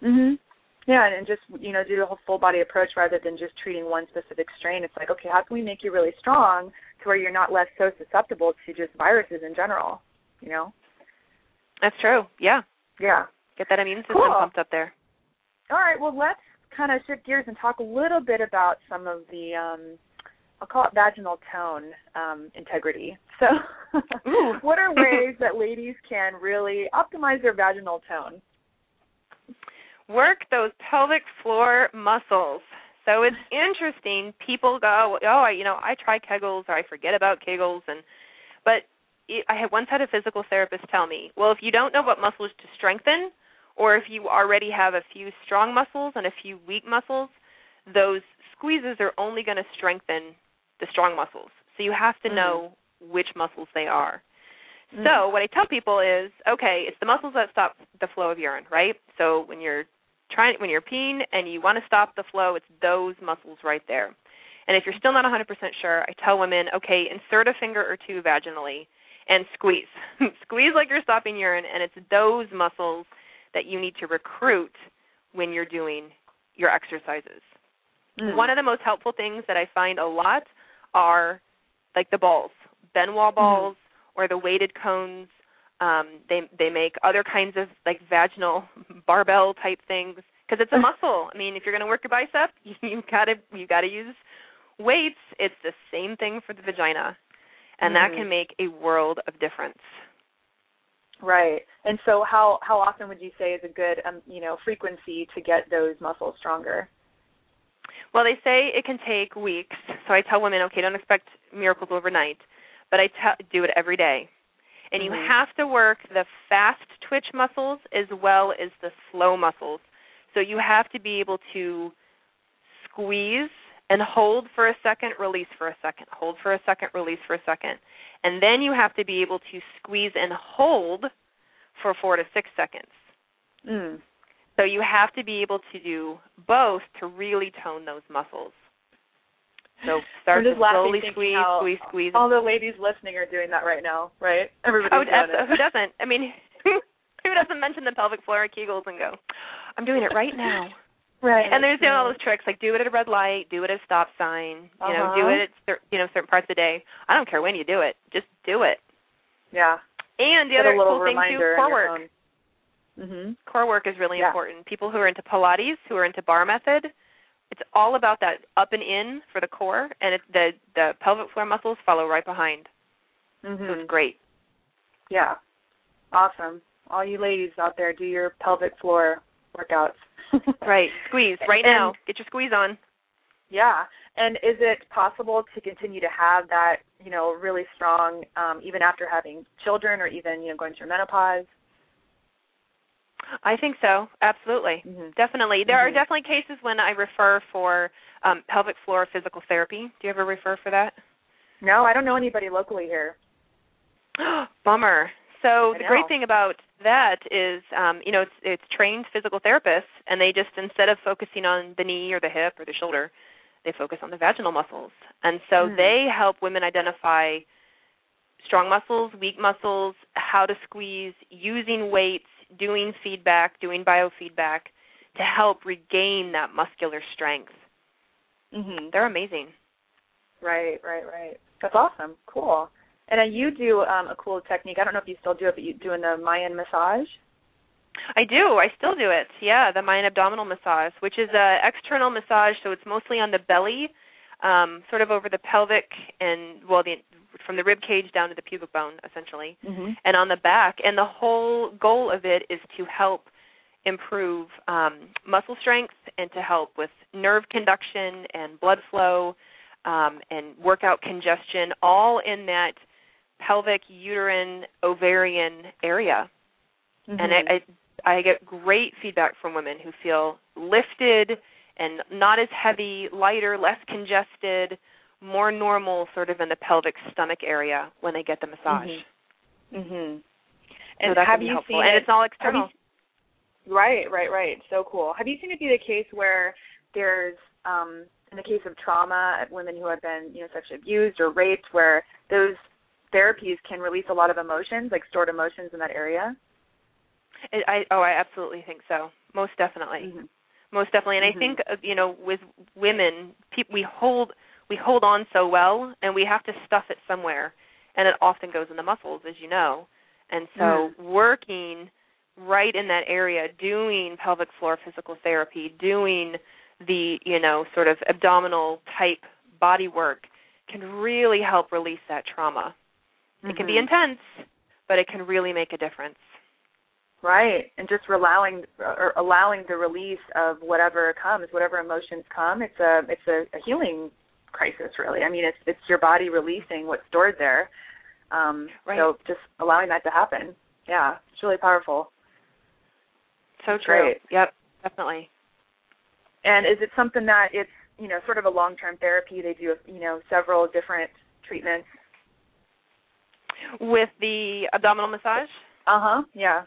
Mhm. Yeah, and, and just you know do the whole full body approach rather than just treating one specific strain. It's like, okay, how can we make you really strong to where you're not less so susceptible to just viruses in general? You know? That's true. Yeah. Yeah. Get that immune system Cool. pumped up there. All right. Well, let's kind of shift gears and talk a little bit about some of the um, I'll call it vaginal tone um, integrity. [LAUGHS] So, [LAUGHS] what are [LAUGHS] ways that ladies can really optimize their vaginal tone? work those pelvic floor muscles. So it's interesting. People go, oh, I, you know, I try Kegels or I forget about Kegels, and but I had once had a physical therapist tell me, well, if you don't know what muscles to strengthen or if you already have a few strong muscles and a few weak muscles, those squeezes are only going to strengthen the strong muscles. So you have to Mhm. know which muscles they are. Mhm. So what I tell people is, okay, it's the muscles that stop the flow of urine, right? So when you're trying when you're peeing and you want to stop the flow, it's those muscles right there. And if you're still not 100% sure, I tell women, okay, insert a finger or two vaginally and squeeze. [LAUGHS] squeeze like you're stopping urine and it's those muscles that you need to recruit when you're doing your exercises. Mm. One of the most helpful things that I find a lot are like the balls, Ben Wa balls or the weighted cones. Um, they they make other kinds of like vaginal [LAUGHS] barbell type things because it's a muscle. I mean, if you're going to work your bicep, you, [LAUGHS] you gotta you gotta use weights. It's the same thing for the vagina, and that Mhm. can make a world of difference. Right. And so how how often would you say is a good um you know frequency to get those muscles stronger? Well, they say it can take weeks. So I tell women, okay, don't expect miracles overnight, but I do it every day. And you Mhm. have to work the fast twitch muscles as well as the slow muscles. So you have to be able to squeeze and hold for a second, release for a second, hold for a second, release for a second. And then you have to be able to squeeze and hold for 4 to 6 seconds. Mm. So you have to be able to do both to really tone those muscles. So start to slowly squeeze, squeeze, squeeze. All the ladies listening are doing that right now, right? Everybody's Oh, doing who doesn't? I mean, [LAUGHS] who doesn't mention the pelvic floor and Kegels and go, I'm doing it right now. [LAUGHS] Right. And there's you know, all those tricks like do it at a red light, do it at a stop sign, you know, do Uh-huh. it at cer- you know certain parts of the day. I don't care when you do it, just do it. Yeah. And the Get other cool thing too, core work. Mhm. core work is really Yeah. important. People who are into Pilates, who are into bar method, it's all about that up and in for the core, and it's the the pelvic floor muscles follow right behind. So Mhm. it's great. Yeah. Awesome. All you ladies out there, do your pelvic floor workouts. [LAUGHS] Right, squeeze right And- now. Get your squeeze on. Yeah. And is it possible to continue to have that, you know, really strong um even after having children or even, you know, going through menopause? I think so. Absolutely. Mhm. Definitely. There are Mhm. definitely cases when I refer for um, pelvic floor physical therapy. Do you ever refer for that? No, I don't know anybody locally here. [GASPS] Bummer. So the great thing about that is, um, you know, it's, it's trained physical therapists, and they just instead of focusing on the knee or the hip or the shoulder, they focus on the vaginal muscles, and so Hmm. they help women identify strong muscles, weak muscles, how to squeeze, using weights, doing feedback, doing biofeedback to help regain that muscular strength. Mhm. They're amazing. Right, right, right. That's awesome. Cool. And then you do um a cool technique. I don't know if you still do it, but you doing the Mayan massage. I do. I still do it. Yeah, the Mayan abdominal massage, which is a external massage, so it's mostly on the belly, um, sort of over the pelvic and well, the from the rib cage down to the pubic bone, essentially, Mhm. and on the back. And the whole goal of it is to help improve um, muscle strength and to help with nerve conduction and blood flow um, and workout congestion, all in that pelvic, uterine, ovarian area and Mhm. I, I I get great feedback from women who feel lifted and not as heavy, lighter, less congested, more normal, sort of in the pelvic stomach area when they get the massage. Mhm. Mhm. So And that have can be you helpful, seen and it, it's all have you external. Right, right, right. So cool. Have you seen it be the case where there's, um, in the case of trauma, women who have been, you know, sexually abused or raped, where those therapies can release a lot of emotions, like stored emotions in that area? I, I oh, I absolutely think so. Most definitely. Mhm. most definitely and Mhm. i think uh, you know with women pe- we hold we hold on so well and we have to stuff it somewhere and it often goes in the muscles as you know and so working right in that area doing pelvic floor physical therapy doing the you know sort of abdominal type body work can really help release that trauma it can be Mhm. intense but it can really make a difference Right, and just allowing or allowing the release of whatever comes, whatever emotions come. It's a it's a, a healing crisis, really. I mean, it's it's your body releasing what's stored there. Um, Right. So just allowing that to happen. Yeah, it's really powerful. So true. Great. Yep, definitely. And is it something that it's you know sort of a long term therapy? They do you know several different treatments. With the abdominal massage, Uh huh. Yeah.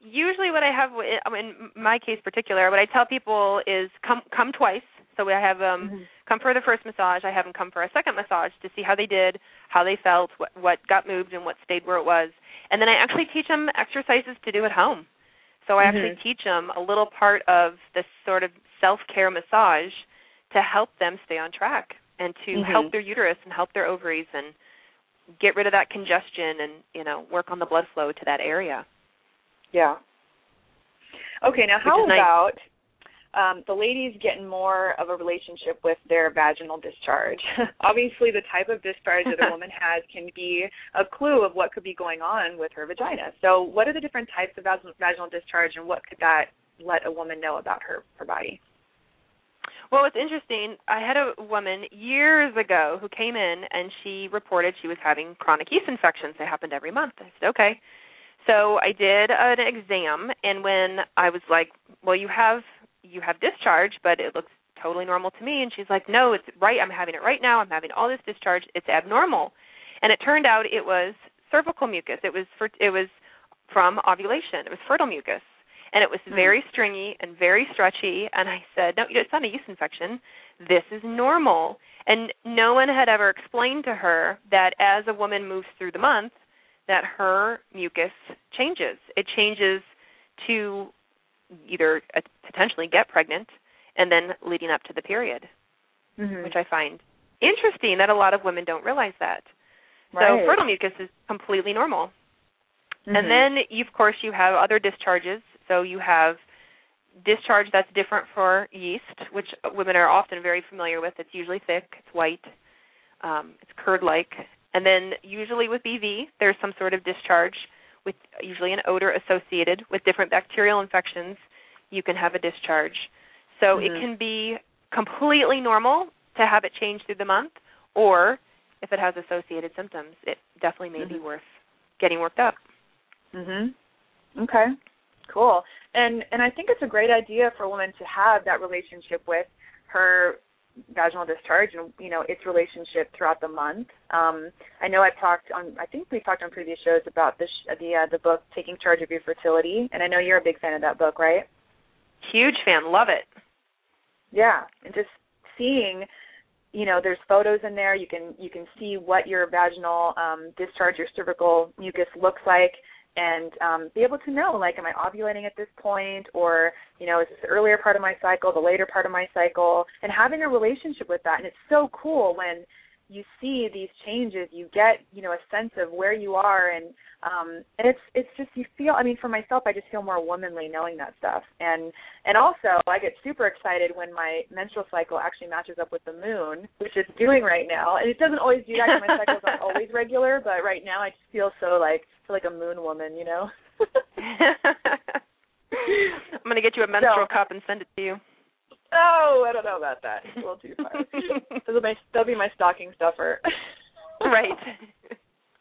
usually what I have I in my case particular, what I tell people is come come twice. So I have um Mhm. come for the first massage, I have them come for a second massage to see how they did, how they felt, what what got moved and what stayed where it was. And then I actually teach them exercises to do at home. So I actually Mhm. teach them a little part of this sort of self-care massage to help them stay on track and to Mhm. help their uterus and help their ovaries and get rid of that congestion and, you know, work on the blood flow to that area. Yeah. Okay, now how how is nice. about um, the ladies getting more of a relationship with their vaginal discharge? [LAUGHS] Obviously, the type of discharge that a [LAUGHS] woman has can be a clue of what could be going on with her vagina. So, what are the different types of vag- vaginal discharge, and what could that let a woman know about her her body? Well, it's interesting. I had a woman years ago who came in and she reported she was having chronic yeast infections. They happened every month. I said, okay. So I did an exam, and when I was like, "Well, you have you have discharge, but it looks totally normal to me," and she's like, "No, it's right. I'm having it right now. I'm having all this discharge. It's abnormal." And it turned out it was cervical mucus. It was for it was from ovulation. It was fertile mucus and it was Hmm. very stringy and very stretchy and i said no it's not a yeast infection this is normal and no one had ever explained to her that as a woman moves through the month that her mucus changes it changes to either uh, potentially get pregnant and then leading up to the period Mm-hmm. which i find interesting that a lot of women don't realize that right. so fertile mucus is completely normal Mhm. and then, you, of course, you have other discharges. So you have discharge that's different for yeast, which women are often very familiar with. It's usually thick, it's white, um, it's curd-like. And then usually with BV, there's some sort of discharge with usually an odor associated with different bacterial infections. You can have a discharge. So Mhm. it can be completely normal to have it change through the month, or if it has associated symptoms, it definitely may be Mhm. worth getting worked up. Mhm. Okay. Cool. And and I think it's a great idea for a woman to have that relationship with her vaginal discharge and you know its relationship throughout the month. Um, I know I've talked on I think we've talked on previous shows about this the uh, the book Taking Charge of Your Fertility, and I know you're a big fan of that book, right? Huge fan, love it. Yeah, and just seeing, you know, there's photos in there. You can you can see what your vaginal um, discharge, your cervical mucus looks like, and um, be able to know, like, am I ovulating at this point, or you know, is this the earlier part of my cycle, the later part of my cycle, and having a relationship with that. And it's so cool when you see these changes. You get, you know, a sense of where you are, and um, and it's it's just you feel. I mean, for myself, I just feel more womanly knowing that stuff, and and also, I get super excited when my menstrual cycle actually matches up with the moon, which it's doing right now. And it doesn't always do that my cycles aren't always regular, but right now I just feel so like feel like a moon woman, you know. [LAUGHS] I'm gonna get you a menstrual cup and send it to you. Oh, I don't know about that. It's a little too far. [LAUGHS] That'll be my, that'll be my stocking stuffer. right.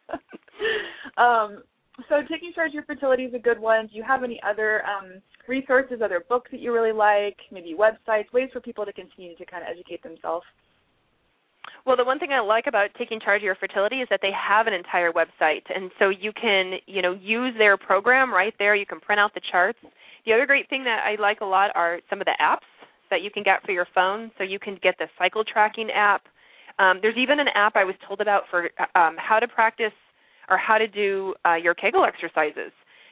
[LAUGHS] um, so taking charge of your fertility is a good one. Do you have any other um, resources, other books that you really like, maybe websites, ways for people to continue to kind of educate themselves? Well, the one thing I like about taking charge of your fertility is that they have an entire website, and so you can, you know, use their program right there. You can print out the charts. The other great thing that I like a lot are some of the apps that you can get for your phone. So you can get the cycle tracking app. Um, there's even an app I was told about for um, how to practice or how to do uh, your Kegel exercises,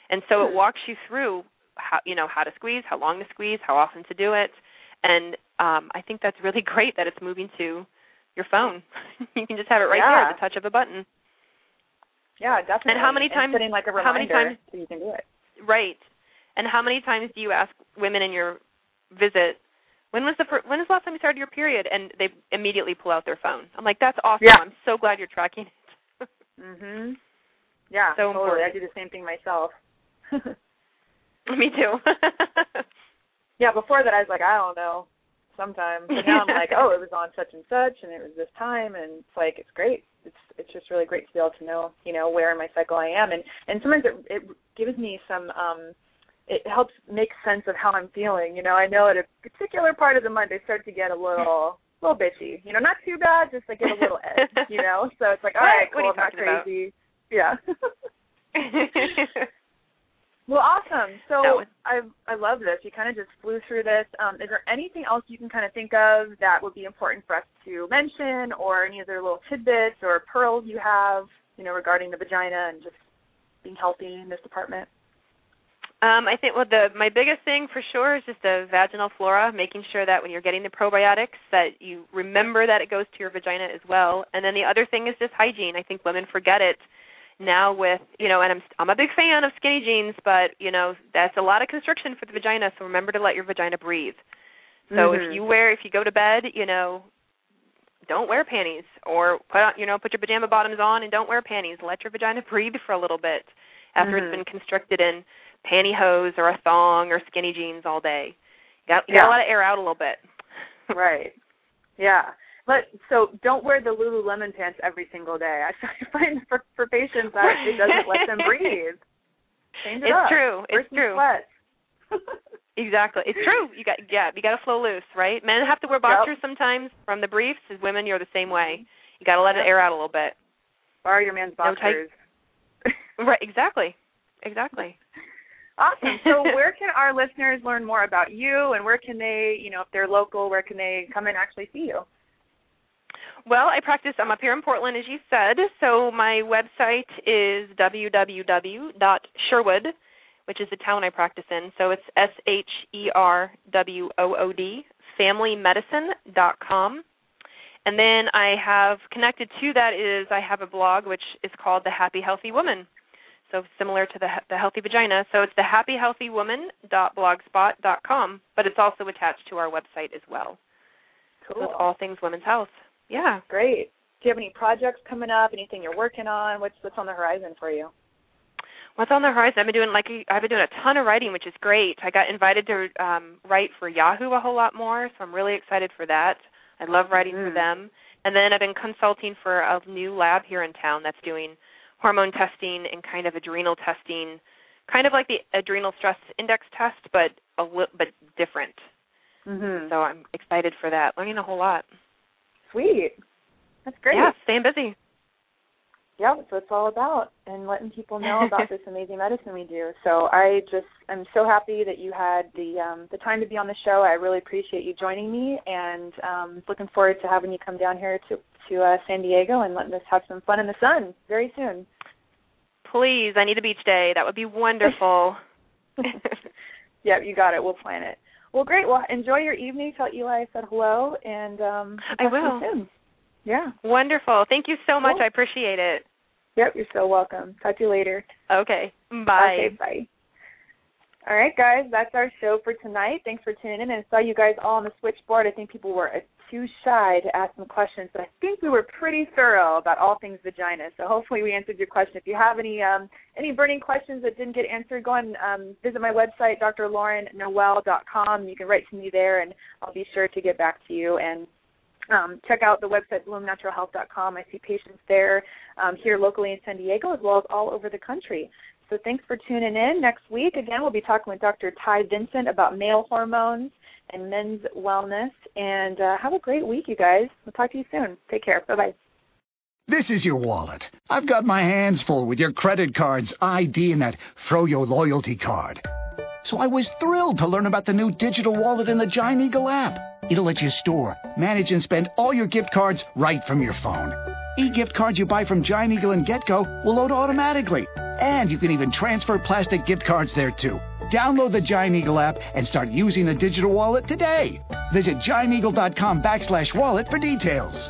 and so it Hmm. walks you through how you know how to squeeze, how long to squeeze, how often to do it, and um, I think that's really [LAUGHS] great that it's moving to your phone. [LAUGHS] you can just have it right there at the touch of a button. Yeah, definitely. And how many times- like a reminder how many times- so you can do it. Right. And how many times do you ask women in your visit, when was the fir- when was the last time you started your period? And they immediately pull out their phone. I'm like, that's awesome. Yeah. I'm so glad you're tracking it. [LAUGHS] Mhm. Yeah, So totally. I do the same thing myself. [LAUGHS] Me too. [LAUGHS] yeah, before that I was like, I don't know, sometimes. But now I'm like, oh, it was on such and such, and it was this time, and it's like it's great. It's it's just really great to be able to know, you know, where in my cycle I am, and and sometimes it it gives me some um it helps make sense of how I'm feeling. You know, I know at a particular part of the month I start to get a little a little bitchy. You know, not too bad, just like get a little edge, [LAUGHS] you know. So it's like, all right, cool, I'm not crazy. About? Yeah. [LAUGHS] Well, awesome. So I I love this. You kind of just flew through this. Um, is there anything else you can kind of think of that would be important for us to mention, or any other little tidbits or pearls you have, you know, regarding the vagina and just being healthy in this department? Um, I think well the my biggest thing for sure is just the vaginal flora, making sure that when you're getting the probiotics that you remember that it goes to your vagina as well. And then the other thing is just hygiene. I think women forget it now with you know, and I'm I'm a big fan of skinny jeans, but you know that's a lot of constriction for the vagina. So remember to let your vagina breathe. So Mhm. if you wear if you go to bed, you know, don't wear panties or put on you know put your pajama bottoms on and don't wear panties. Let your vagina [LAUGHS] breathe for a little bit after Mhm. it's been constricted in pantyhose or a thong or skinny jeans all day. You got you Yeah. got to let it air out a little bit. [LAUGHS] right. Yeah. But so don't wear the Lululemon pants every single day. [LAUGHS] I find for for patients that it doesn't let them breathe. Change it It's up. true. It's true. [LAUGHS] Exactly. It's true. You got yeah, you got to flow loose, right? Men have to wear boxers sometimes from the briefs. As women, you're the same way. You got to let it air out a little bit. Borrow your man's No tight- boxers. Right. Exactly. Exactly. Awesome. So [LAUGHS] where can our listeners learn more about you and where can they, you know, if they're local, where can they come and actually see you? Well, I practice. I'm up here in Portland, as you said. So my website is www.sherwood, which is the town I practice in. So it's S H E R W O O D, familymedicine.com. And then I have connected to that is I have a blog which is called The Happy Healthy Woman. So similar to the the Healthy Vagina. So it's the happyhealthywoman.blogspot.com, but it's also attached to our website as well. So Cool. it's all things women's health. Yeah. Great. Do you have any projects coming up? Anything you're working on? What's what's on the horizon for you? What's on the horizon? I've been doing like I've been doing a ton of writing, which is great. I got invited to um write for Yahoo a whole lot more, so I'm really excited for that. I love writing for Mm. them. And then I've been consulting for a new lab here in town that's doing hormone testing and kind of adrenal testing, kind of like the adrenal stress index test, but a li- but different. Mhm. So I'm excited for that. Learning a whole lot. Sweet. That's great. Yeah, staying busy. Yeah, that's what it's all about, and letting people know about [LAUGHS] this amazing medicine we do. So I just I'm so happy that you had the um, the time to be on the show. I really appreciate you joining me, and um, looking forward to having you come down here to to uh, San Diego and letting us have some fun in the sun very soon. Please, I need a beach day. That would be wonderful. [LAUGHS] [LAUGHS] yep, you got it. We'll plan it. Well, great. Well, enjoy your evening. Tell Eli I said hello, and um, I talk to you will. soon. Yeah. Wonderful. Thank you so much. Cool. I appreciate it. Yep. You're so welcome. Talk to you later. Okay. Bye. Okay, bye. All right, guys, that's our show for tonight. Thanks for tuning in. And I saw you guys all on the switchboard. I think people were too shy to ask some questions, but I think we were pretty thorough about all things vagina. So hopefully we answered your question. If you have any um, any burning questions that didn't get answered, go and um, visit my website, drlaurennoel.com. You can write to me there, and I'll be sure to get back to you. And um, check out the website bloomnaturalhealth.com. I see patients there um, here locally in San Diego as well as all over the country. So thanks for tuning in. Next week, again, we'll be talking with Dr. Ty Vincent about male hormones and men's wellness. And uh, have a great week, you guys. We'll talk to you soon. Take care. Bye bye. This is your wallet. I've got my hands full with your credit cards, ID, and that Froyo loyalty card. So I was thrilled to learn about the new digital wallet in the Giant Eagle app. It'll let you store, manage, and spend all your gift cards right from your phone. E-gift cards you buy from Giant Eagle and GetGo will load automatically. And you can even transfer plastic gift cards there too. Download the Giant Eagle app and start using the digital wallet today. Visit gianteagle.com backslash wallet for details.